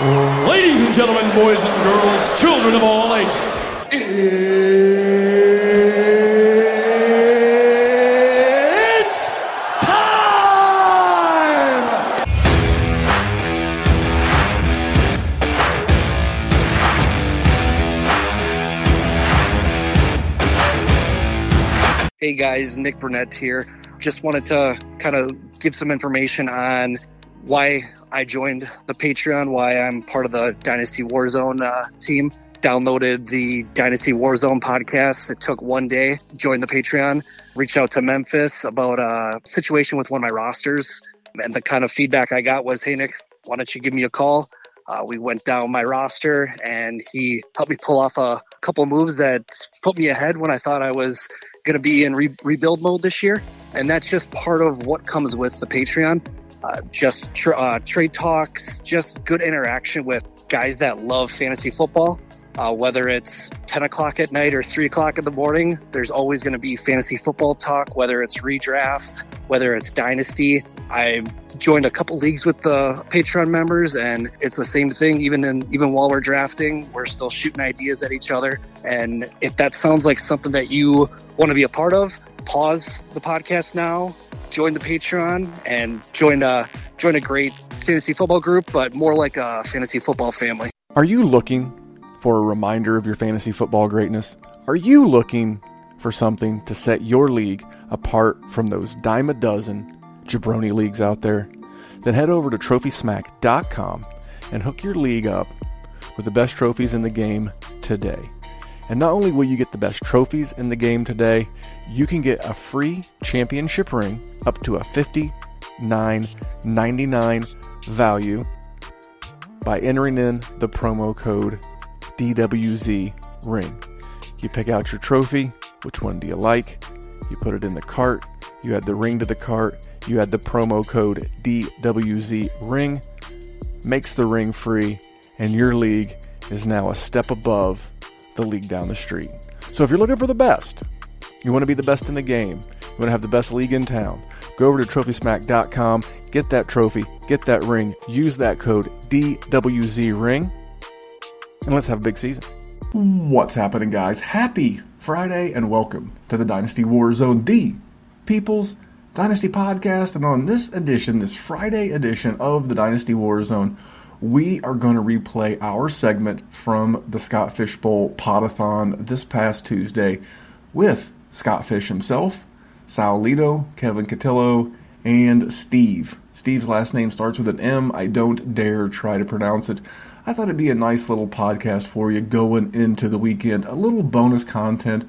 Ladies and gentlemen, boys and girls, children of all ages, it's time! Hey guys, Nick Burnett here. Just wanted to kind of give some information on why I joined the Patreon, why I'm part of the Dynasty Warzone uh, team. Downloaded the Dynasty Warzone podcast. It took one day Joined the Patreon. Reached out to Memphis about a situation with one of my rosters. And the kind of feedback I got was, hey, Nick, why don't you give me a call? Uh, we went down my roster and he helped me pull off a couple moves that put me ahead when I thought I was going to be in re- rebuild mode this year. And that's just part of what comes with the Patreon. Uh, just tr- uh, trade talks, just good interaction with guys that love fantasy football. Uh, whether it's 10 o'clock at night or 3 o'clock in the morning, there's always going to be fantasy football talk, whether it's redraft, whether it's dynasty. I joined a couple leagues with the Patreon members, and it's the same thing. Even in even while we're drafting, we're still shooting ideas at each other. And if that sounds like something that you want to be a part of, pause the podcast now, join the Patreon, and join a join a great fantasy football group, but more like a fantasy football family. Are you looking for a reminder of your fantasy football greatness? Are you looking for something to set your league apart from those dime a dozen jabroni leagues out there? Then head over to trophysmack.com and hook your league up with the best trophies in the game today. And not only will you get the best trophies in the game today, you can get a free championship ring up to a $59.99 value by entering in the promo code DWZ ring. You pick out your trophy, which one do you like? You put it in the cart, you add the ring to the cart, you add the promo code DWZ ring, makes the ring free, and your league is now a step above the league down the street. So if you're looking for the best, you want to be the best in the game, you want to have the best league in town, go over to trophysmack.com, get that trophy, get that ring, use that code DWZ ring, and let's have a big season. What's happening, guys? Happy Friday and welcome to the Dynasty Warzone, the People's Dynasty Podcast. And on this edition, this Friday edition of the Dynasty Warzone, we are going to replay our segment from the Scott Fish Bowl Podathon this past Tuesday with Scott Fish himself, Sal Lito, Kevin Cotillo, and Steve. Steve's last name starts with an M. I don't dare try to pronounce it. I thought it'd be a nice little podcast for you going into the weekend, a little bonus content.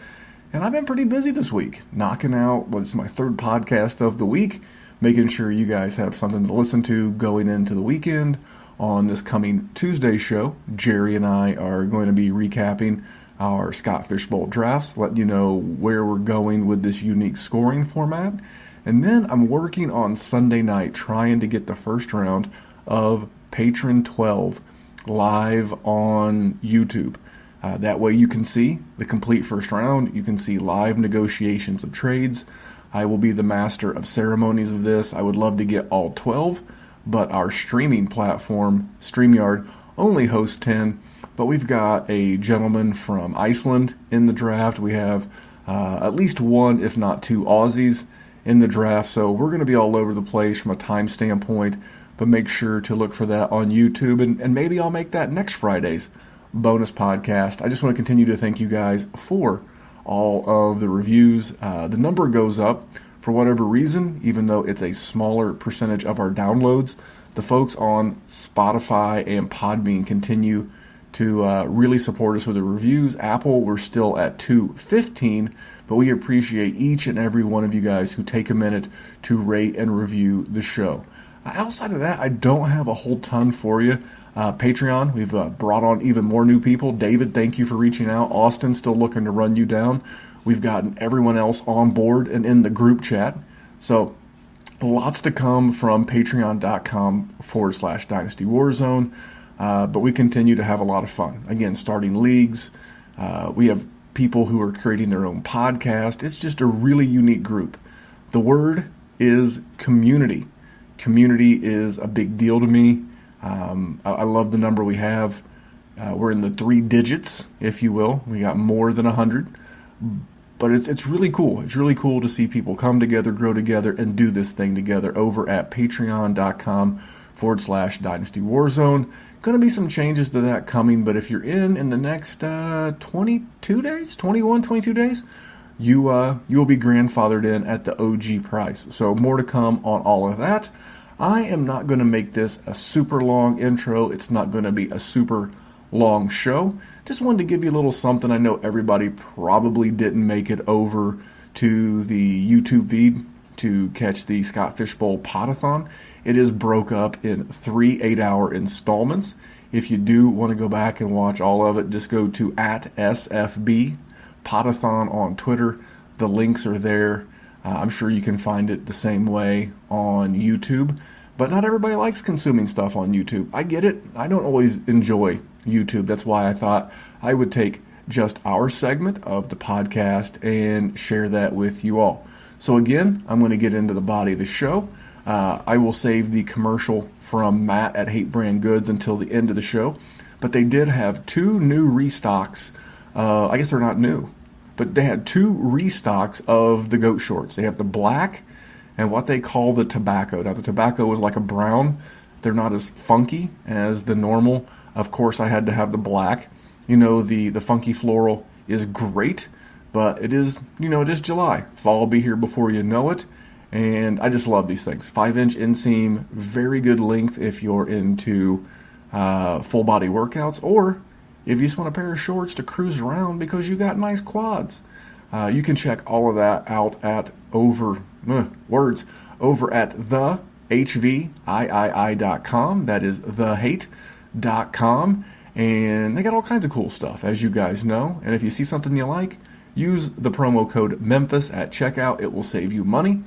And I've been pretty busy this week, knocking out what's my third podcast of the week, making sure you guys have something to listen to going into the weekend. On this coming Tuesday show, Jerry and I are going to be recapping our Scott Fishbowl drafts, letting you know where we're going with this unique scoring format. And then I'm working on Sunday night trying to get the first round of Patron 12 live on YouTube. Uh, that way you can see the complete first round. You can see live negotiations of trades. I will be the master of ceremonies of this. I would love to get all 12, but our streaming platform, StreamYard, only hosts 10. But we've got a gentleman from Iceland in the draft. We have uh, at least one, if not two, Aussies in the draft. So we're going to be all over the place from a time standpoint. But make sure to look for that on YouTube, and, and maybe I'll make that next Friday's bonus podcast. I just want to continue to thank you guys for all of the reviews. Uh, the number goes up for whatever reason, even though it's a smaller percentage of our downloads. The folks on Spotify and Podbean continue to uh, really support us with the reviews. Apple, we're still at 215, but we appreciate each and every one of you guys who take a minute to rate and review the show. Outside of that, I don't have a whole ton for you. Uh, Patreon, we've uh, brought on even more new people. David, thank you for reaching out. Austin, still looking to run you down. We've gotten everyone else on board and in the group chat. So lots to come from patreon.com forward slash dynasty warzone. Uh, but we continue to have a lot of fun. Again, starting leagues. Uh, we have people who are creating their own podcast. It's just a really unique group. The word is community. Community is a big deal to me. Um, I, I, love the number we have. Uh, we're in the three digits, if you will. We got more than a hundred, but it's it's really cool. It's really cool to see people come together, grow together, and do this thing together over at Patreon.com forward slash Dynasty Warzone. Going to be some changes to that coming, but if you're in in the next uh, 22 days, 21, 22 days, you uh, you will be grandfathered in at the OG price. So more to come on all of that. I am not going to make this a super long intro. It's not going to be a super long show. Just wanted to give you a little something. I know everybody probably didn't make it over to the YouTube feed to catch the Scott Fishbowl Podathon. It is broke up in three eight hour installments. If you do want to go back and watch all of it, just go to at SFB Podathon on Twitter. The links are there. Uh, I'm sure you can find it the same way on YouTube. But not everybody likes consuming stuff on YouTube. I get it. I don't always enjoy YouTube. That's why I thought I would take just our segment of the podcast and share that with you all. So, again, I'm going to get into the body of the show. Uh, I will save the commercial from Matt at Hate Brand Goods until the end of the show. But they did have two new restocks. Uh, I guess they're not new, but they had two restocks of the goat shorts. They have the black and what they call the tobacco. Now, the tobacco is like a brown. They're not as funky as the normal. Of course, I had to have the black. You know, the, the funky floral is great, but it is, you know, it is July. Fall will be here before you know it. And I just love these things. Five inch inseam, very good length if you're into uh, full body workouts, or if you just want a pair of shorts to cruise around because you got nice quads. Uh, you can check all of that out at over uh, words over at the hvii.com. That is the thehate.com. And they got all kinds of cool stuff, as you guys know. And if you see something you like, use the promo code Memphis at checkout. It will save you money.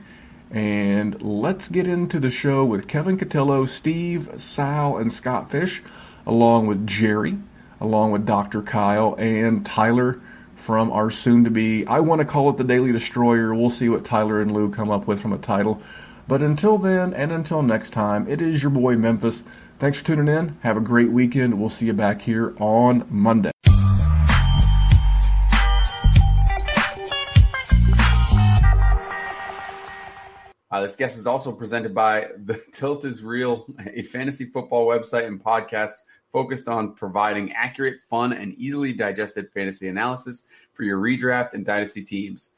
And let's get into the show with Kevin Cotillo, Steve, Sal, and Scott Fish, along with Jerry, along with Dr. Kyle, and Tyler from our soon to be, I want to call it the Daily Destroyer. We'll see what Tyler and Lou come up with from a title. But until then, and until next time, it is your boy Memphis. Thanks for tuning in. Have a great weekend. We'll see you back here on Monday. Uh, this guest is also presented by The Tilt is Real, a fantasy football website and podcast focused on providing accurate, fun, and easily digested fantasy analysis for your redraft and dynasty teams.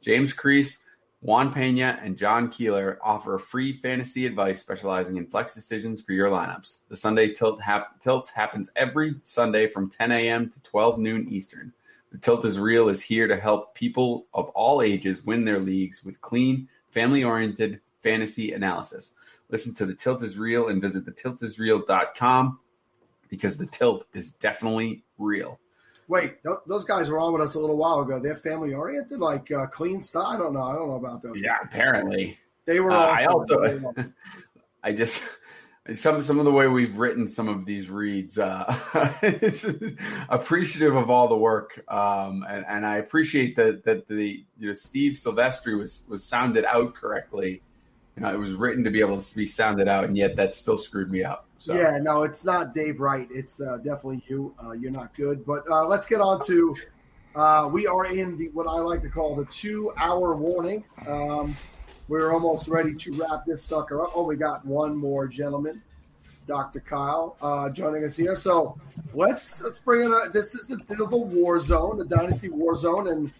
James Crease, Juan Pena, and John Keeler offer free fantasy advice specializing in flex decisions for your lineups. The Sunday Tilt hap- Tilts happens every Sunday from 10 a.m. to 12 noon Eastern. The Tilt is Real is here to help people of all ages win their leagues with clean, family oriented fantasy analysis. Listen to The Tilt is Real and visit thetiltisreal.com because the tilt is definitely real. Wait, those guys were on with us a little while ago. They're family oriented, like uh, clean style. I don't know. I don't know about those. Yeah, guys. apparently they were. Uh, I also, I just some some of the way we've written some of these reads. Uh, it's appreciative of all the work, um, and, and I appreciate that that the you know Steve Silvestri was was sounded out correctly. You know, it was written to be able to be sounded out, and yet that still screwed me up. So. Yeah, no, it's not Dave Wright. It's uh, definitely you. Uh, you're not good. But uh, let's get on to. Uh, we are in the what I like to call the two-hour warning. Um, we're almost ready to wrap this sucker up. Oh, we got one more gentleman, Dr. Kyle, uh, joining us here. So let's let's bring in. A, this is the, the war zone, the Dynasty War Zone, and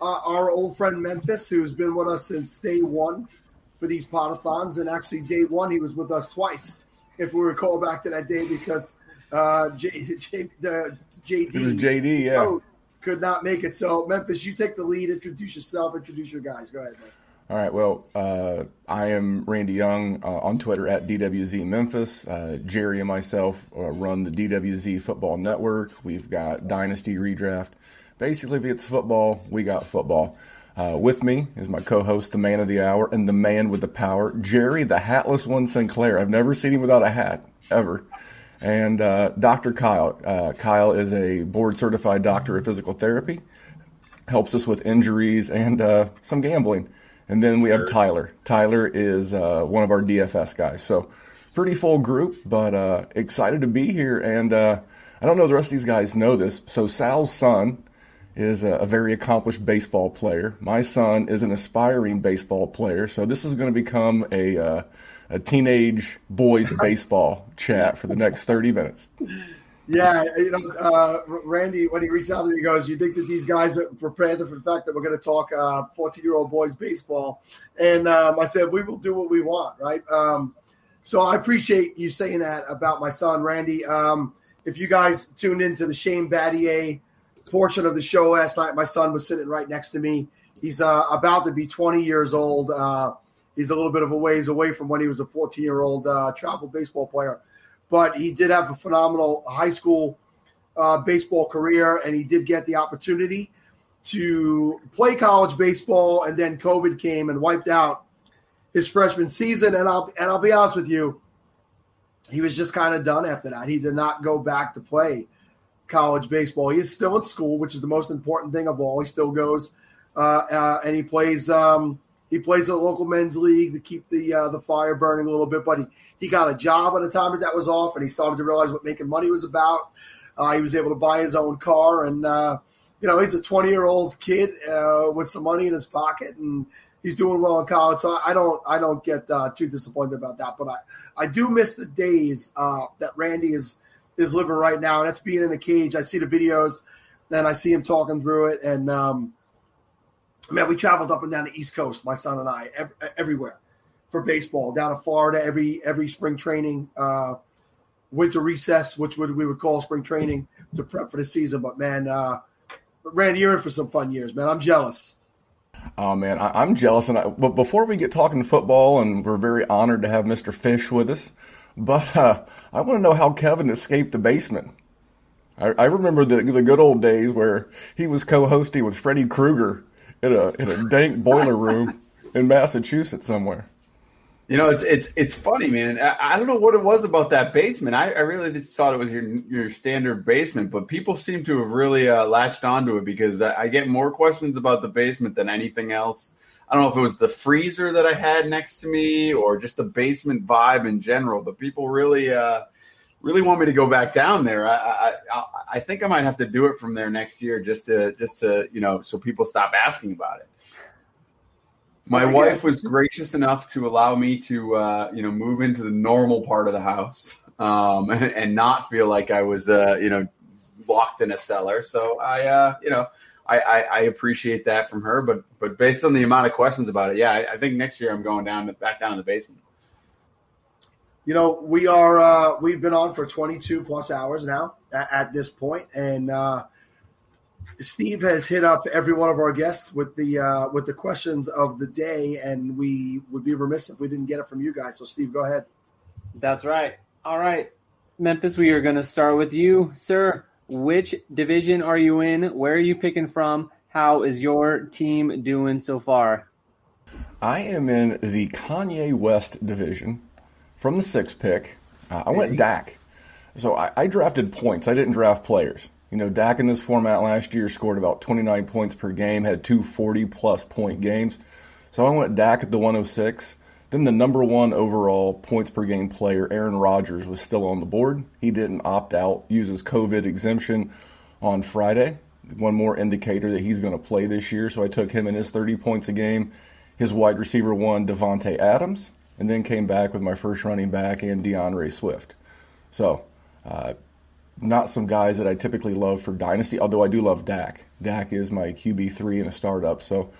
uh, our old friend Memphis, who's been with us since day one for these podathons, and actually day one he was with us twice if we recall back to that day because uh, J, J, the JD, JD, yeah, could not make it. So Memphis, you take the lead. Introduce yourself. Introduce your guys. Go ahead. Man. All right. Well, uh, I am Randy Young uh, on Twitter at DWZ Memphis. Uh, Jerry and myself uh, run the DWZ Football Network. We've got Dynasty Redraft. Basically, if it's football, we got football. Uh, with me is my co-host, the man of the hour, and the man with the power, Jerry, the hatless one Sinclair. I've never seen him without a hat ever. And uh, Dr. Kyle. Kyle is a board-certified doctor of physical therapy. Helps us with injuries and some gambling. And then we have Tyler. Tyler is uh, one of our DFS guys. So pretty full group, but uh, excited to be here. And uh, I don't know the rest of these guys know this. So Sal's son is a, a, very accomplished baseball player. My son is an aspiring baseball player. So this is going to become a uh, a teenage boys baseball chat for the next 30 minutes. Yeah, you know, uh, Randy, when he reached out to me, he goes, "You think that these guys are prepared for the fact that we're going to talk fourteen-year-old uh, boys baseball?" And um, I said, "We will do what we want, right?" Um, so I appreciate you saying that about my son, Randy. Um, if you guys tuned into the Shane Battier portion of the show last night, my son was sitting right next to me. He's uh, about to be 20 years old. Uh, he's a little bit of a ways away from when he was a 14 year old uh, travel baseball player but he did have a phenomenal high school uh, baseball career, and he did get the opportunity to play college baseball. And then COVID came and wiped out his freshman season. And I'll and I'll be honest with you, he was just kind of done after that. He did not go back to play college baseball. He is still in school, which is the most important thing of all. He still goes uh, uh, and he plays. Um, he plays at the local men's league to keep the uh, the fire burning a little bit. But he, he got a job at the time that that was off, and he started to realize what making money was about. Uh, he was able to buy his own car, and uh, you know he's a 20 year old kid uh, with some money in his pocket, and he's doing well in college. So I don't I don't get uh, too disappointed about that. But I I do miss the days that Randy is is living right now, and that's being in a cage. I see the videos, and I see him talking through it, and um, man, we traveled up and down the East Coast, my son and I, ev- everywhere for baseball. Down to Florida every every spring training, uh, winter recess, which would we would call spring training to prep for the season. But man, uh, Randy, you're in for some fun years, man. I'm jealous. Oh man, I, am jealous. And I, but before we get talking football, and we're very honored to have Mr. Fish with us. But uh, I want to know how Kevin escaped the basement. I, I remember the the good old days where he was co-hosting with Freddy Krueger in a in a dank boiler room in Massachusetts somewhere. You know, it's it's it's funny, man. I, I, don't know what it was about that basement. I, I really thought it was your your standard basement, but people seem to have really uh, latched onto it because I, I, get more questions about the basement than anything else. I don't know if it was the freezer that I had next to me or just the basement vibe in general, but people really uh, really want me to go back down there. I, I I think I might have to do it from there next year just to just to you know so people stop asking about it. My oh, wife was gracious enough to allow me to uh, you know move into the normal part of the house um, and, and, not feel like I was uh, you know locked in a cellar. So I uh, you know. I, I, I, appreciate that from her, but but based on the amount of questions about it, yeah, I, I think next year I'm going down back down in the basement you know, we are uh, we've been on for 22 plus hours now at, at this point, and uh, Steve has hit up every one of our guests with the uh, with the questions of the day, and we would be remiss if we didn't get it from you guys. So, Steve, go ahead. That's right. All right, Memphis, we are going to start with you, sir. Which division are you in? Where are you picking from? How is your team doing so far? I am in the Kanye West division from the sixth pick, uh, I went Dak. So I, I, drafted points. I didn't draft players. You know, Dak in this format last year scored about 29 points per game, had two 40 plus point games. So I went Dak at the 106. Then the number one overall points per game player, Aaron Rodgers, was still on the board. He didn't opt out, use his COVID exemption on Friday. One more indicator that he's going to play this year. So I took him in his 30 points a game. His wide receiver one, Davante Adams and then came back with my first running back and D'Andre Swift. So, uh, not some guys that I typically love for dynasty, although I do love Dak. Dak is my QB three in a startup. So,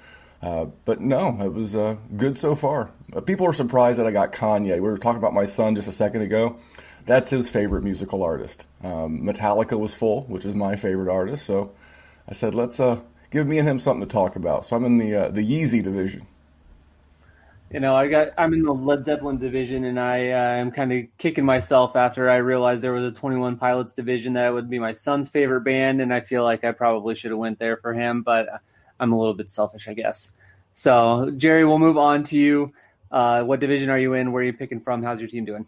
uh, but no, it was uh, good so far. Uh, people are surprised that I got Kanye. We were talking about my son just a second ago. That's his favorite musical artist. Um, Metallica was full, which is my favorite artist. So I said, let's uh, give me and him something to talk about. So I'm in the uh, the Yeezy division. You know, I got I'm in the Led Zeppelin division, and I am kind of kicking myself after I realized there was a 21 Pilots division that would be my son's favorite band, and I feel like I probably should have went there for him, but I'm a little bit selfish, I guess. So, Jerry, we'll move on to you. Uh, what division are you in? Where are you picking from? How's your team doing?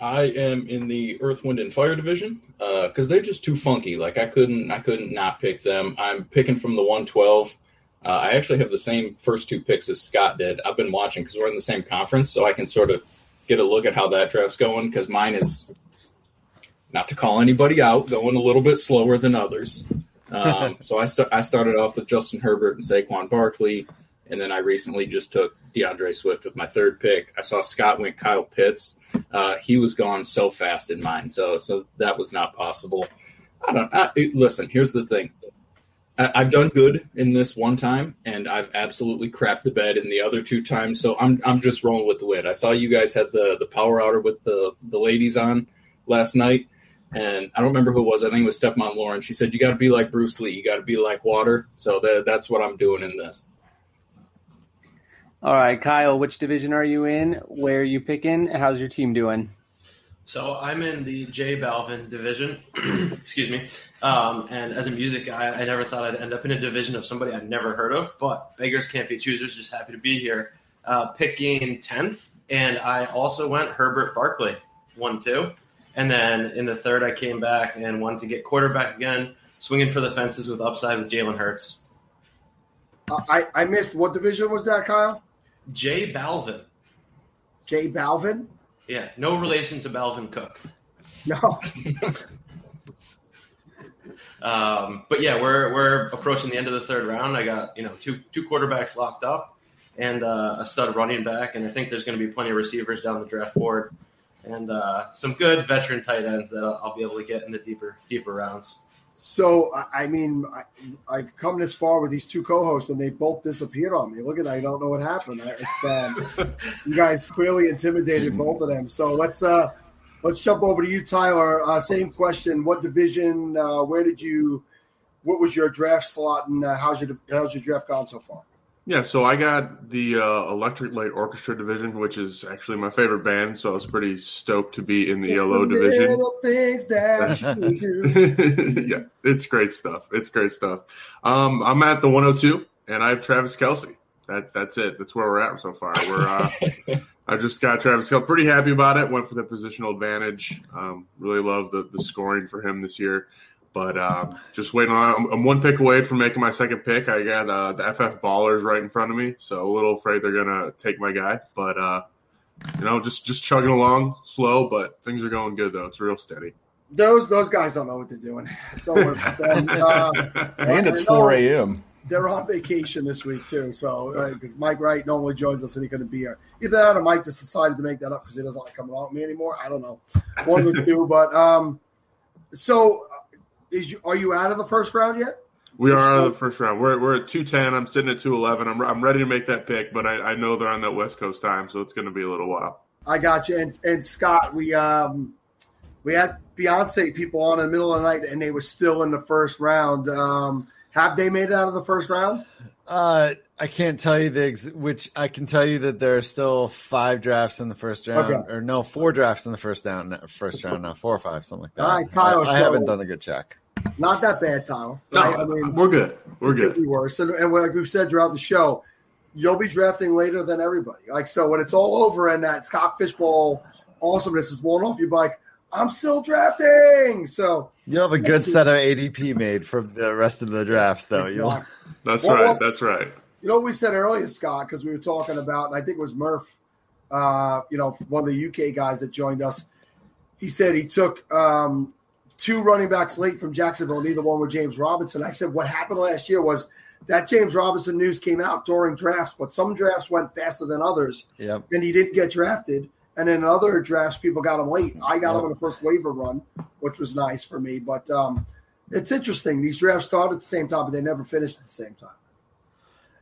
I am in the Earth, Wind, and Fire division because uh, they're just too funky. Like I couldn't, I couldn't not pick them. I'm picking from the 112. Uh, I actually have the same first two picks as Scott did. I've been watching because we're in the same conference, so I can sort of get a look at how that draft's going. Because mine is not to call anybody out, going a little bit slower than others. Um, so I, st- I started off with Justin Herbert and Saquon Barkley, and then I recently just took D'Andre Swift with my third pick. I saw Scott went Kyle Pitts. Uh, he was gone so fast in mine, so so that was not possible. I don't I, listen. Here's the thing. I've done good in this one time, and I've absolutely crapped the bed in the other two times. So I'm I'm just rolling with the wind. I saw you guys had the the power outer with the the ladies on last night, and I don't remember who it was. I think it was Stepmom Lauren. She said you got to be like Bruce Lee. You got to be like water. So that, that's what I'm doing in this. All right, Kyle. Which division are you in? Where are you picking? How's your team doing? So I'm in the J Balvin division. Excuse me. Um, and as a music guy, I never thought I'd end up in a division of somebody I'd never heard of. But beggars can't be choosers. Just happy to be here. Uh, picking tenth, and I also went Herbert Barkley one two, and then in the third I came back and wanted to get quarterback again, swinging for the fences with upside with Jalen Hurts. Uh, I I missed what division was that, Kyle? J Balvin. J Balvin. Yeah, no relation to Balvin Cook. No. um, but yeah, we're we're approaching the end of the third round. I got you know two two quarterbacks locked up and uh, a stud running back, and I think there's going to be plenty of receivers down the draft board and uh, some good veteran tight ends that I'll, I'll be able to get in the deeper deeper rounds. So I mean, I, have come this far with these two co-hosts, and they both disappeared on me. Look at that! I don't know what happened. Um, you guys clearly intimidated both of them. So let's uh, let's jump over to you, Tyler. Uh, same question: What division? Uh, where did you? What was your draft slot, and uh, how's your how's your draft gone so far? Yeah, so I got the uh, Electric Light Orchestra division, which is actually my favorite band. So I was pretty stoked to be in the ELO division. things that you do. yeah, it's great stuff. It's great stuff. Um, I'm at the 102, and I have Travis Kelce. That that's it. That's where we're at so far. We're uh, I just got Travis Kelce. Pretty happy about it. Went for the positional advantage. Um, really love the the scoring for him this year. But um, just waiting on. I'm, I'm, one pick away from making my second pick. I got uh, the FF Ballers right in front of me, so a little afraid they're gonna take my guy. But uh, you know, just just chugging along, slow, but things are going good though. It's real steady. Those those guys don't know what they're doing. So uh, and it's four a.m. They're on vacation this week too, so because uh, Mike Wright normally joins us and he's going to be here. Either that or Mike just decided to make that up because he doesn't like coming out with me anymore. I don't know, one of the two. But um, so is you are you out of the first round yet? We are out of the first round. We're, we're at 210. I'm sitting at 211. I'm, I'm ready to make that pick, but I, I know they're on that West Coast time, so it's going to be a little while. I got you. And, and Scott, we um we had Beyonce people on in the middle of the night, and they were still in the first round. Um, have they made it out of the first round? Uh, I can't tell you the ex- which. I can tell you that there are still five drafts in the first round, okay. or no, four drafts in the first round. First round now, four or five, something like that. All right, Tyler. I, I so, haven't done a good check. Not that bad, Tyler. Right? No, I mean, we're good. We're good. Be worse, and, and like we've said throughout the show, you'll be drafting later than everybody. Like so, when it's all over and that Scott Fishbowl awesomeness is worn off, you're like, I'm still drafting. So you have a good set of ADP made from the rest of the drafts, though. Exactly. You'll... That's well, right. Well, that's right. You know what we said earlier, Scott, because we were talking about, and I think it was Murph, uh, you know, one of the UK guys that joined us. He said he took um, two running backs late from Jacksonville, neither one with James Robinson. I said what happened last year was that James Robinson news came out during drafts, but some drafts went faster than others. Yep. And he didn't get drafted. And in other drafts, people got him late. I got yep. him in the first waiver run, which was nice for me. But um, it's interesting. These drafts start at the same time, but they never finish at the same time.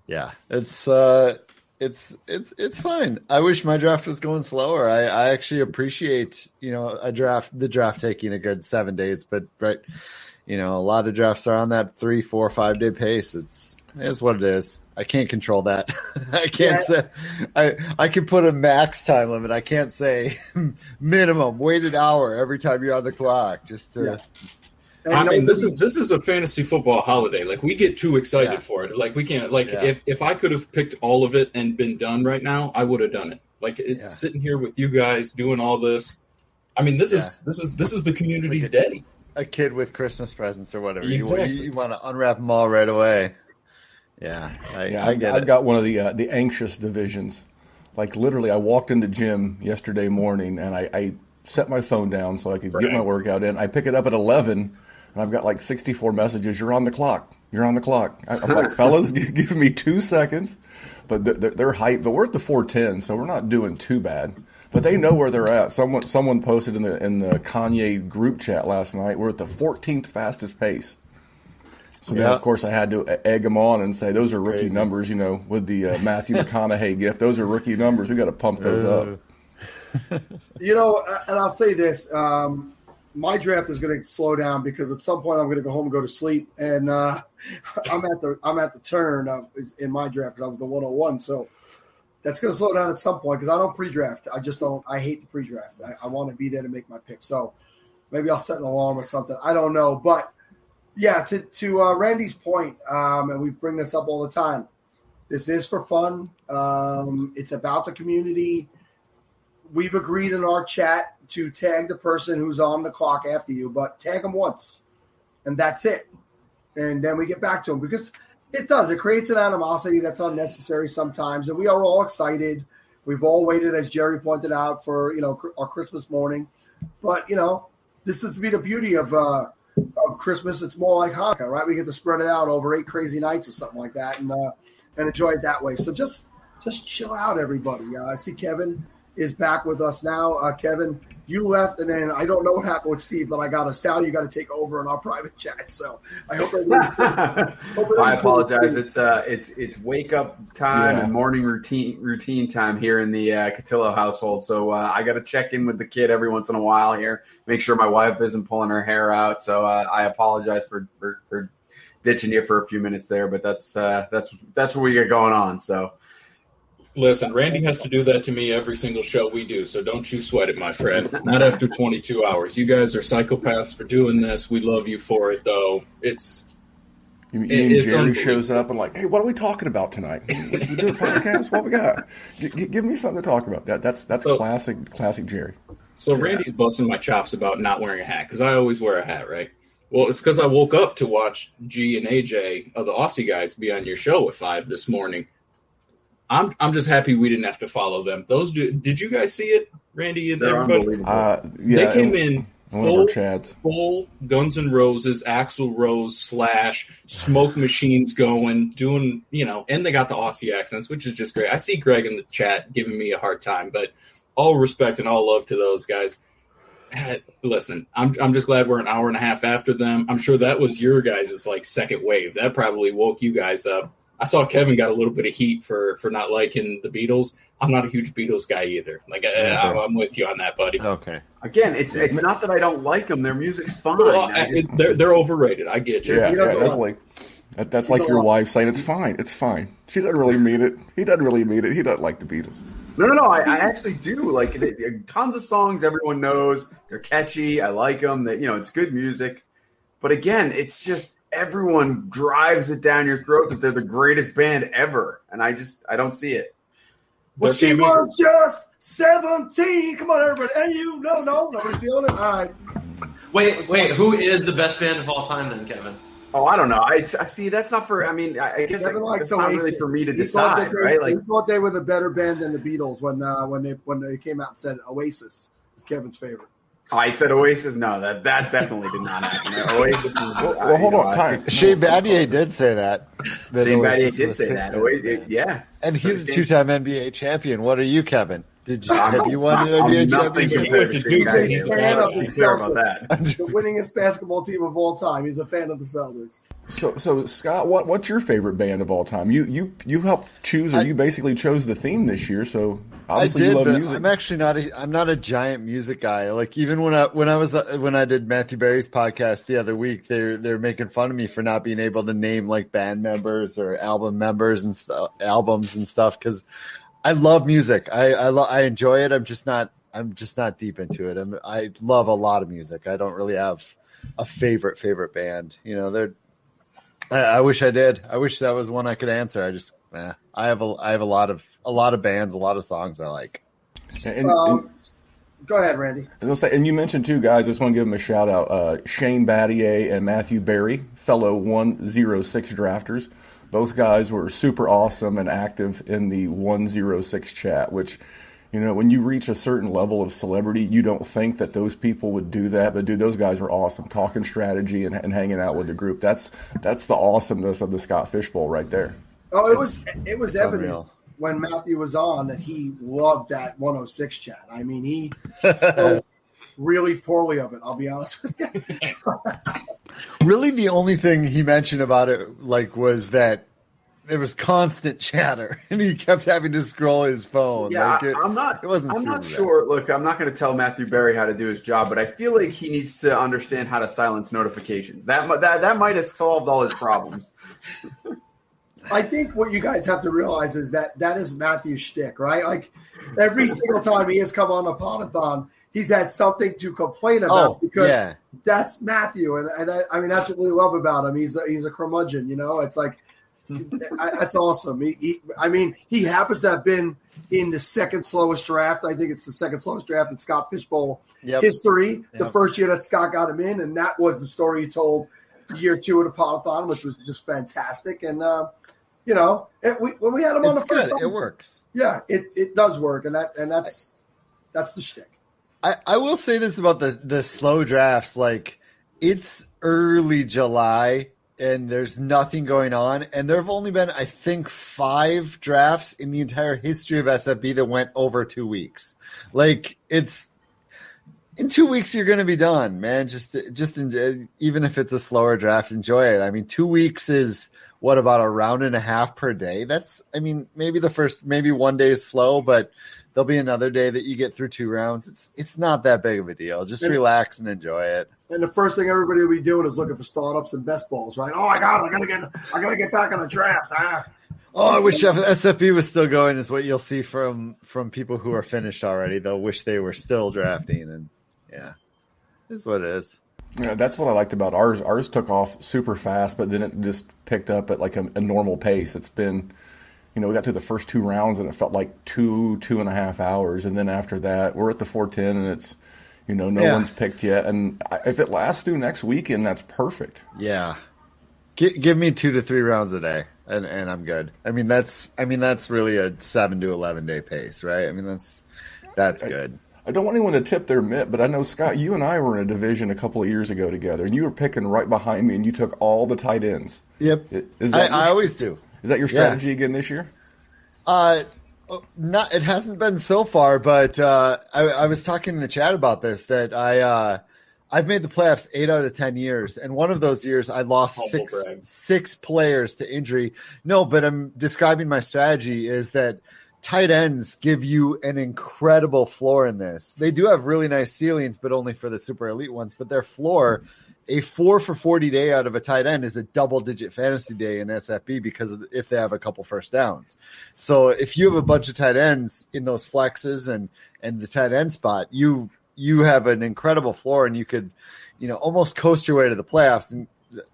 Yeah, it's uh, it's it's it's fine. I wish my draft was going slower. I, I actually appreciate you know a draft the draft taking a good seven days, but right, you know a lot of drafts are on that three, four, five day pace. It's is what it is. I can't control that. I can't say I I can put a max time limit. I can't say minimum weighted hour every time you're on the clock. Just to. I mean, this is this is a fantasy football holiday. Like we get too excited Yeah. for it. Like we can't. Like Yeah. if if I could have picked all of it and been done right now, I would have done it. Like it's Yeah. sitting here with you guys doing all this. I mean, this is this is this is the community's It's like day. A kid with Christmas presents or whatever. You- Exactly. You, want to unwrap them all right away. Yeah, I, Yeah, I I've, get I've it. got one of the uh, the anxious divisions. Like literally, I walked in the gym yesterday morning and I, I set my phone down so I could get my workout in. I pick it up at eleven, and I've got like sixty four messages. You're on the clock. You're on the clock. I, I'm like, fellas, give me two seconds. But they're, they're, they're hyped. But we're at the four ten, so we're not doing too bad. But they know where they're at. Someone someone posted in the in the Kanye group chat last night. We're at the 14th fastest pace. So then, of course, I had to egg them on and say those are rookie Crazy. numbers. You know, with the uh, Matthew McConaughey gift, those are rookie numbers. We got to pump those Uh, up. You know, uh, and I'll say this: um, my draft is going to slow down because at some point I'm going to go home and go to sleep, and uh, I'm at the I'm at the turn of, in my draft because I was the 101. So that's going to slow down at some point because I don't pre-draft. I just don't. I hate the pre-draft. I, I want to be there to make my pick. So maybe I'll set an alarm or something. I don't know, but yeah. To to uh, Randy's point, um, and we bring this up all the time. This is for fun. Um, it's about the community we've agreed in our chat to tag the person who's on the clock after you, but tag them once, and that's it. And then we get back to them because it does. It creates an animosity that's unnecessary sometimes, and we are all excited. We've all waited, as Jerry pointed out, for you know our Christmas morning. But you know, this is to be the beauty of uh, of Christmas. It's more like Hanukkah, right? We get to spread it out over eight crazy nights or something like that, and uh, and enjoy it that way. So just just chill out, everybody. Uh, I see Kevin is back with us now. Uh, Kevin, you left, and then I don't know what happened with Steve, but I got a Sal. You got to take over in our private chat. So I hope everybody's. Hope I apologize. It's uh, it's it's wake up time Yeah. and morning routine routine time here in the uh, Cotillo household. So uh, I got to check in with the kid every once in a while here, make sure my wife isn't pulling her hair out. So uh, I apologize for, for for ditching you for a few minutes there, but that's uh, that's that's what we got going on. So Listen, Randy has to do that to me every single show we do, so don't you sweat it, my friend. Not after 22 hours. You guys are psychopaths for doing this. We love you for it, though. It's You, you It- mean Jerry shows up and like, hey, what are we talking about tonight? We, do a podcast. What we got? G- g- give me something to talk about. That that's that's So- classic classic Jerry. So Randy's busting my chops about not wearing a hat because I always wear a hat, right? Well, it's because I woke up to watch G and AJ of the Aussie guys be on your show at five this morning. I'm I'm just happy we didn't have to follow them. Those do, did you guys see it, Randy and they're everybody? Uh, yeah, they came in one of our full full Guns and Roses, Axl Rose slash smoke machines going, doing you know, and they got the Aussie accents, which is just great. I see Greg in the chat giving me a hard time, but all respect and all love to those guys. Eh, Listen, I'm I'm just glad we're an hour and a half after them. I'm sure that was your guys' like second wave. That probably woke you guys up. I saw Kevin got a little bit of heat for for not liking the Beatles. I'm not a huge Beatles guy either. Like eh, I'm with you on that, buddy. Okay. again, it's it's not that I don't like them. Their music's fine. Well, I I- just- they're they're overrated. I get you. Yeah, yeah, that's like that, that's He's like your wife saying it's fine, it's fine. She doesn't really mean it. He doesn't really mean it. He doesn't like the Beatles. No, no, no. I, I actually do like they, they- tons of songs. Everyone knows they're catchy. I like them. That you know, it's good music. But again, it's just everyone drives it down your throat that they're the greatest band ever, and I just I don't see it. Well, she fan base was just 17. Come on, everybody. And you, no, no, nobody's feeling it. All right. Wait, wait. Who is the best band of all time then, Kevin? Oh, I don't know. I, I see. That's not for. I mean, I, I guess Kevin like, likes that's not Oasis. really for me to He thought decide, they, right? Like, he thought they were the better band than the Beatles when uh, when they when they came out and said Oasis is Kevin's favorite. I said Oasis. No, that that definitely did not happen. Oasis. Was, Well, well, hold on, time. Shane Battier did say that. that Shane Battier did say that. Oasis, yeah. And he's a two-time NBA champion. What are you, Kevin? Did you have you wanted to be a I'm nothing championship? compared to He's a fan of the Be clear about Celtics, the winningest basketball team of all time. He's a fan of the Celtics. So, so Scott, what what's your favorite band of all time? You you you helped choose, or I- you basically chose the theme this year. So I obviously did, you love but music. I'm actually not. A, I'm not a giant music guy. Like even when I when I was uh, when I did Matthew Berry's podcast the other week, they're they're making fun of me for not being able to name like band members or album members and stuff, albums and stuff because I love music. I I, lo- I enjoy it. I'm just not. I'm just not deep into it. I'm, I love a lot of music. I don't really have a favorite favorite band. You know, they're. I, I wish I did. I wish that was one I could answer. I just. Eh, I have a I have a lot of a lot of bands, a lot of songs I like. And, and- Um, go ahead, Randy. I was say, and you mentioned two guys. I just want to give them a shout out: uh, Shane Battier and Matthew Berry, fellow one zero six drafters. Both guys were super awesome and active in the one zero six chat. Which, you know, when you reach a certain level of celebrity, you don't think that those people would do that. But dude, those guys were awesome, talking strategy and, and hanging out with the group. That's that's the awesomeness of the Scott Fishbowl right there. Oh, it was it was evident unreal. when Matthew was on that he loved that 106 chat. I mean, he spoke really poorly of it. I'll be honest with you. Really, the only thing he mentioned about it, like, was that there was constant chatter, and he kept having to scroll his phone. Yeah, like it, I, am not. It wasn't. I'm not super bad. sure. Look, I'm not going to tell Matthew Berry how to do his job, but I feel like he needs to understand how to silence notifications. That that that might have solved all his problems. I think what you guys have to realize is that that is Matthew's shtick, right? Like every single time he has come on a podathon, he's had something to complain about Oh, because yeah. that's Matthew, and, and that, I mean that's what we love about him. He's a, he's a curmudgeon, you know. It's like I, that's awesome. He, he, I mean, he happens to have been in the second slowest draft. I think it's the second slowest draft in Scott Fishbowl Yep. history. The first year that Scott got him in, and that was the story he told year two of the podathon, which was just fantastic. And uh, you know, it, we, when we had him on It's the first good. time, It works. yeah, it, it does work, and that and that's that's the shtick. I, I will say this about the the slow drafts. Like, it's early July, and there's nothing going on, and there have only been, I think, five drafts in the entire history of SFB that went over two weeks. Like, it's in two weeks you're going to be done, man. Just just enjoy, even if it's a slower draft, enjoy it. I mean, two weeks is what about a round and a half per day? That's I mean, maybe the first maybe one day is slow, but there'll be another day that you get through two rounds. It's it's not that big of a deal. Just And- relax and enjoy it. And the first thing everybody will be doing is looking for startups and best balls, right? Oh my god, I gotta get I gotta get back on the draft. Ah. Oh, I wish SFB was still going. Is what you'll see from from people who are finished already. They'll wish they were still drafting, and yeah, is what it is. Yeah, that's what I liked about ours. Ours took off super fast, but then it just picked up at like a, a normal pace. It's been, you know, we got through the first two rounds and it felt like two, two and a half hours. And then after that, we're at the 410 and it's, you know, no Yeah. one's picked yet. And if it lasts through next weekend, that's perfect. Yeah. G- give me two to three rounds a day, and, and I'm good. I mean, that's I mean that's really a seven to eleven day pace, right? I mean, that's that's good. I don't want anyone to tip their mitt, but I know Scott, you and I were in a division a couple of years ago together, and you were picking right behind me, and you took all the tight ends. Yep, Is I, that I your- always do. Is that your Yeah. strategy again this year? Uh, not it hasn't been so far, but uh, I, I was talking in the chat about this that I uh, I've made the playoffs eight out of ten years, and one of those years I lost Humble six brag. six players to injury. No, but I'm describing my strategy is that tight ends give you an incredible floor in this. They do have really nice ceilings, but only for the super elite ones. But their floor, a four for 40 day out of a tight end is a double digit fantasy day in SFB because if they have a couple first downs. So if you have a bunch of tight ends in those flexes and, and the tight end spot, you, you have an incredible floor and you could, you know, almost coast your way to the playoffs. And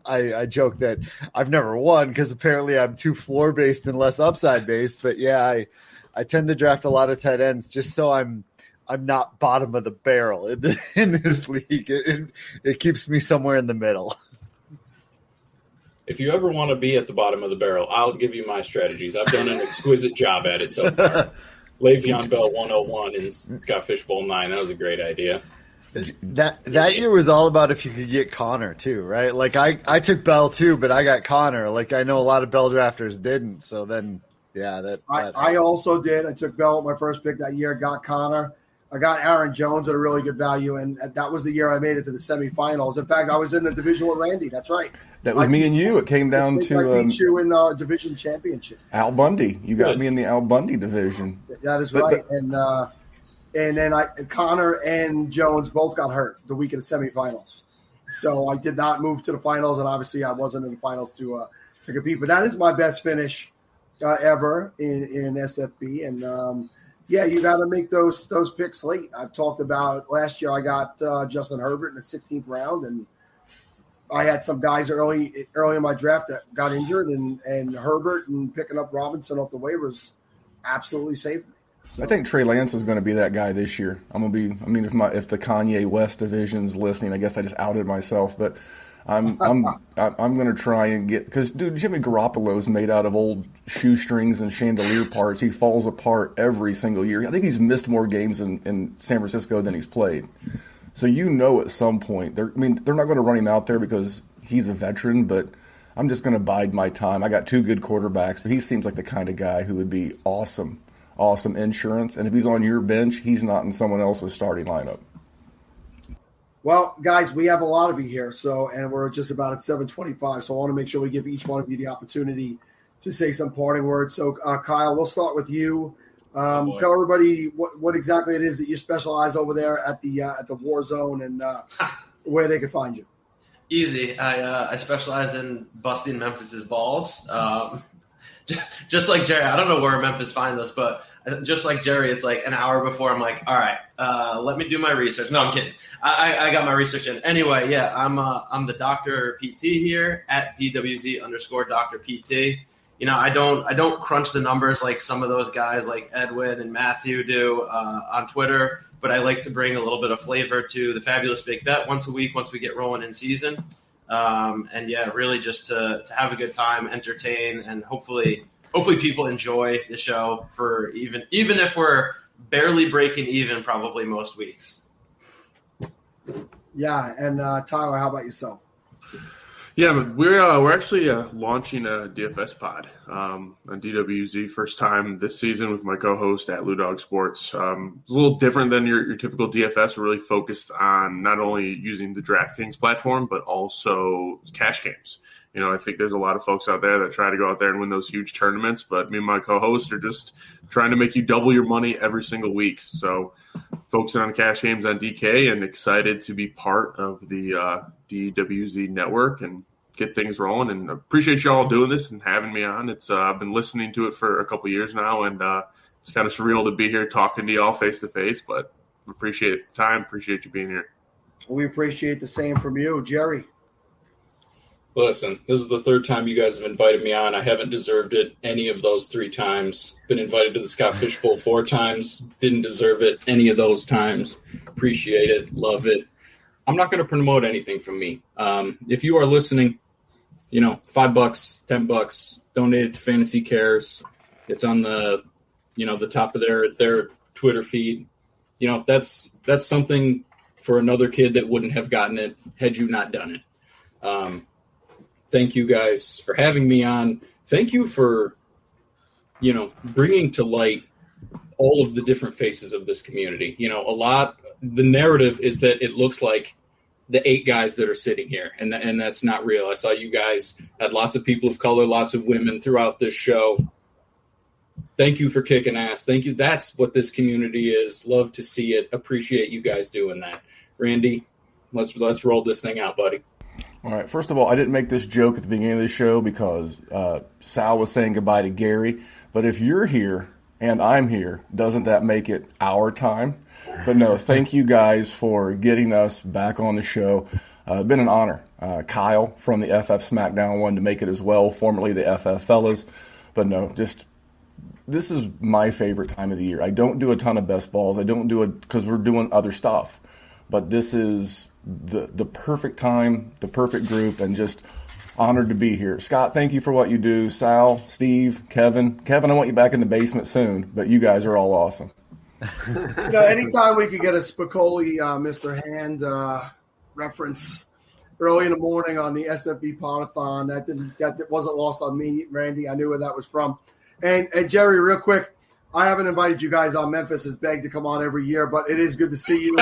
I, I joke that I've never won because apparently I'm too floor based and less upside based. But yeah, I, I tend to draft a lot of tight ends just so I'm I'm not bottom of the barrel in, the, in this league. It, it, it keeps me somewhere in the middle. If you ever want to be at the bottom of the barrel, I'll give you my strategies. I've done an exquisite job at it so far. Le'Veon Bell 101 and Scott Fishbowl 9. That was a great idea. That that year was all about if you could get Conner too, right? Like I I took Bell too, but I got Conner. Like I know a lot of Bell drafters didn't. So then Yeah, that, I, I also did. I took Bell at my first pick that year. Got Conner. I got Aaron Jones at a really good value, and that was the year I made it to the semifinals. In fact, I was in the division with Randy. That's right. That was I me beat- and you. It came down I to um, beat you in the division championship. Al Bundy. You got Good. me in the Al Bundy division. That is But- right. and uh, and then I Conner and Jones both got hurt the week of the semifinals. So I did not move to the finals, and obviously I wasn't in the finals to uh, to compete. But that is my best finish uh, ever in in SFB. And um, yeah, you got to make those those picks late. I've talked about last year. I got uh, Justin Herbert in the 16th round, and I had some guys early early in my draft that got injured, and and Herbert and picking up Robinson off the waivers absolutely saved me. So, I think Trey Lance is going to be that guy this year. I'm to be. I mean, if my if the Kanye West division's listening, I guess I just outed myself, but. I'm I'm I'm I'm gonna try and get because dude Jimmy Garoppolo's made out of old shoestrings and chandelier parts. He falls apart every single year. I think he's missed more games in, in San Francisco than he's played. So you know at some point they're I mean they're not going to run him out there because he's a veteran, but I'm just going to bide my time. I got two good quarterbacks, but he seems like the kind of guy who would be awesome, awesome insurance. And if he's on your bench, he's not in someone else's starting lineup. Well, guys, we have a lot of you here, so and we're just about at seven twenty-five. So I want to make sure we give each one of you the opportunity to say some parting words. So, uh, Kyle, we'll start with you. Um, boy. tell everybody what, what exactly it is that you specialize over there at the uh, at the War Zone and uh, where they can find you. Easy. I uh, I specialize in busting Memphis's balls. Um, j- just like Jerry, I don't know where Memphis find us, but just like Jerry, it's like an hour before. I'm like, all right, uh, let me do my research. No, I'm kidding. I, I, got my research in. Anyway, yeah, I'm uh, I'm the doctor PT here at DWZ underscore Doctor PT. You know, I don't I don't crunch the numbers like some of those guys like Edwin and Matthew do uh, on Twitter, but I like to bring a little bit of flavor to the fabulous big bet once a week once we get rolling in season. Um, and yeah, really just to, to have a good time, entertain, and hopefully hopefully people enjoy the show for even even if we're barely breaking even probably most weeks. Yeah, and uh, Tyler, how about yourself? Yeah, but we're uh, we're actually uh, launching a DFS pod um, on DWZ first time this season with my co-host at Lou Dog Sports. Um, it's a little different than your, your typical DFS. We're really focused on not only using the DraftKings platform but also cash games. You know, I think there's a lot of folks out there that try to go out there and win those huge tournaments, but me and my co-host are just trying to make you double your money every single week. So, focusing on cash games on DK and excited to be part of the uh, DWZ network and get things rolling. And appreciate you all doing this and having me on. It's uh, I've been listening to it for a couple years now, and uh, it's kind of surreal to be here talking to y'all face to face. But appreciate the time. Appreciate you being here. We appreciate the same from you, Jerry. Listen, this is the third time you guys have invited me on. I haven't deserved it any of those three times. Been invited to the Scott Fish Bowl four times. Didn't deserve it any of those times. Appreciate it. Love it. I'm not going to promote anything from me. Um, if you are listening, you know, five bucks, ten bucks, donate it to Fantasy Cares. It's on the, you know, the top of their their Twitter feed. You know, that's that's something for another kid that wouldn't have gotten it had you not done it. Um, thank you guys for having me on. Thank you for, you know, bringing to light all of the different faces of this community. You know, a lot. The narrative is that it looks like the eight guys that are sitting here, and and that's not real. I saw you guys had lots of people of color, lots of women throughout this show. Thank you for kicking ass. Thank you. That's what this community is. Love to see it. Appreciate you guys doing that. Randy, let's let's roll this thing out, buddy. All right. First of all, I didn't make this joke at the beginning of the show because uh, Sal was saying goodbye to Gary. But if you're here and I'm here, doesn't that make it our time? But no, thank you guys for getting us back on the show. Uh, been an honor. Uh, Kyle from the FF SmackDown wanted to make it as well, formerly the FF Fellas. But no, just this is my favorite time of the year. I don't do a ton of best balls. I don't do it because we're doing other stuff. But this is the the perfect time, the perfect group, and just honored to be here. Scott, thank you for what you do. Sal, Steve, Kevin, Kevin, I want you back in the basement soon. But you guys are all awesome. you know, anytime we could get a Spicoli, uh, Mr. Hand uh, reference early in the morning on the SFB Podathon, that didn't that wasn't lost on me, Randy. I knew where that was from. And, and Jerry, real quick, I haven't invited you guys on. Memphis has begged to come on every year, but it is good to see you.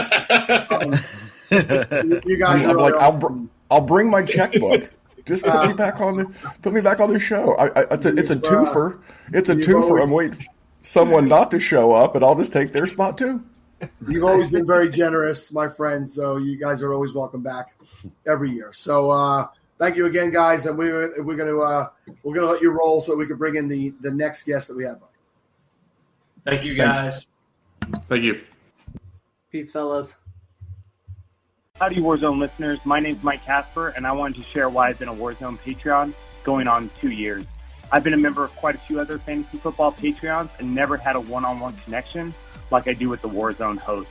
um, you guys I'm are like, really I'll, br- I'll bring my checkbook. Just put Uh, me back on the put me back on the show. I, I, it's a it's a uh, twofer. It's a you've twofer. always- I'm waiting someone not to show up, and I'll just take their spot too. You've always been very generous, my friends. So you guys are always welcome back every year. So uh, thank you again, guys. And we're we're gonna uh, we're gonna let you roll so we can bring in the the next guest that we have. Thank you, Thanks. guys. Thank you. Peace, fellas. Howdy, Warzone listeners. My name is Mike Casper, and I wanted to share why I've been a Warzone Patreon going on two years. I've been a member of quite a few other fantasy football Patreons and never had a one on one connection like I do with the Warzone host.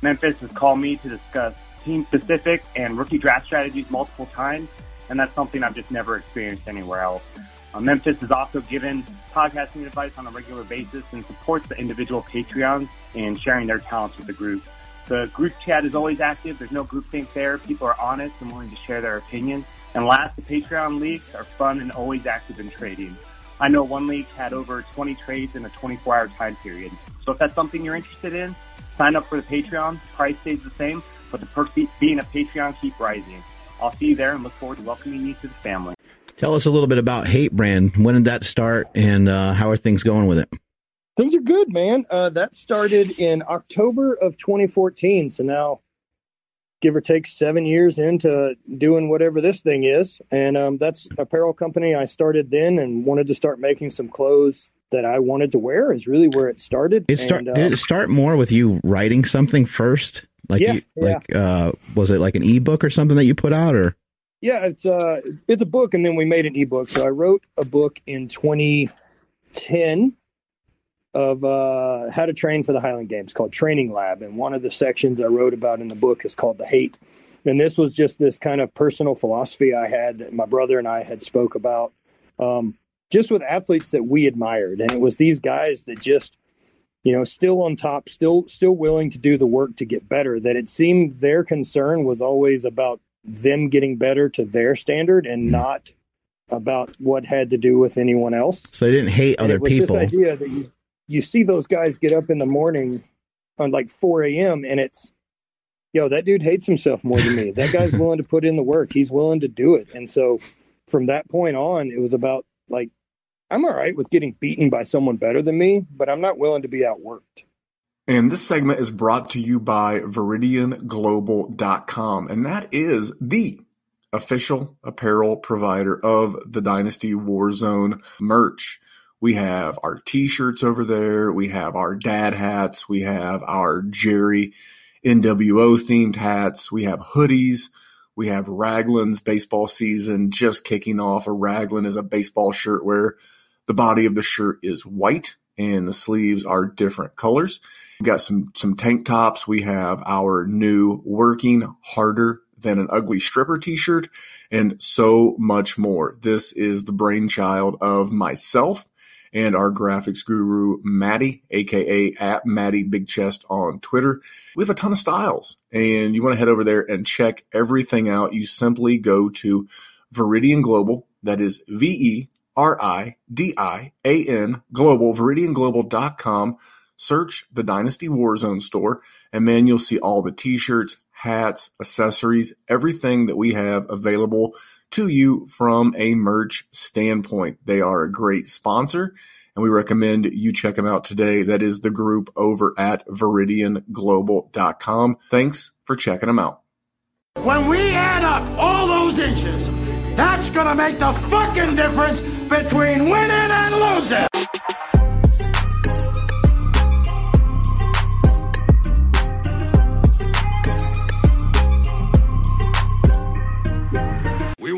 Memphis has called me to discuss team specific and rookie draft strategies multiple times, and that's something I've just never experienced anywhere else. Uh, Memphis has also given podcasting advice on a regular basis and supports the individual Patreons in sharing their talents with the group. The group chat is always active. There's no groupthink there. People are honest and willing to share their opinions. And last, the Patreon leagues are fun and always active in trading. I know one league had over 20 trades in a 24-hour time period. So if that's something you're interested in, sign up for the Patreon. Price stays the same, but the perks being a Patreon keep rising. I'll see you there and look forward to welcoming you to the family. Tell us a little bit about Hate Brand. When did that start, and uh, how are things going with it? Things are good, man. Uh, that started in October of 2014. So now, give or take seven years into doing whatever this thing is. And um, that's apparel company I started then and wanted to start making some clothes that I wanted to wear is really where it started. It start, And, uh, did it start more with you writing something first? Like, Yeah, you, yeah. like uh, was it like an ebook or something that you put out, or Yeah, it's uh it's a book and then we made an ebook. So I wrote a book in 2010 of uh how to train for the Highland Games called Training Lab and one of the sections I wrote about in the book is called The Hate. And this was just this kind of personal philosophy I had that my brother and I had spoke about um just with athletes that we admired and it was these guys that just you know still on top still still willing to do the work to get better that it seemed their concern was always about them getting better to their standard and not about what had to do with anyone else. so they didn't hate And other people? This idea that you, you see those guys get up in the morning on like 4 a.m. and it's, yo, that dude hates himself more than me. that guy's willing to put in the work. He's willing to do it. And so from that point on, it was about like, I'm all right with getting beaten by someone better than me, but I'm not willing to be outworked. And this segment is brought to you by VeridianGlobal.com, and that is the official apparel provider of the Dynasty Warzone merch. We have our t-shirts over there. We have our dad hats. We have our Jerry NWO themed hats. We have hoodies. We have Raglan's baseball season just kicking off. A Raglan is a baseball shirt where the body of the shirt is white and the sleeves are different colors. We've got some, some tank tops. We have our new working harder than an ugly stripper t-shirt and so much more. This is the brainchild of myself and our graphics guru, Maddie, aka at Maddie Big Chest on Twitter. We have a ton of styles and you want to head over there and check everything out. You simply go to Veridian Global. That is V E R I D I A N Global, VeridianGlobal.com. Search the Dynasty Warzone store, and man, you'll see all the t shirts, hats, accessories, everything that we have available to you from a merch standpoint. They are a great sponsor, and we recommend you check them out today. That is the group over at VeridianGlobal.com. Thanks for checking them out. When we add up all those inches, that's gonna make the fucking difference between winning and losing.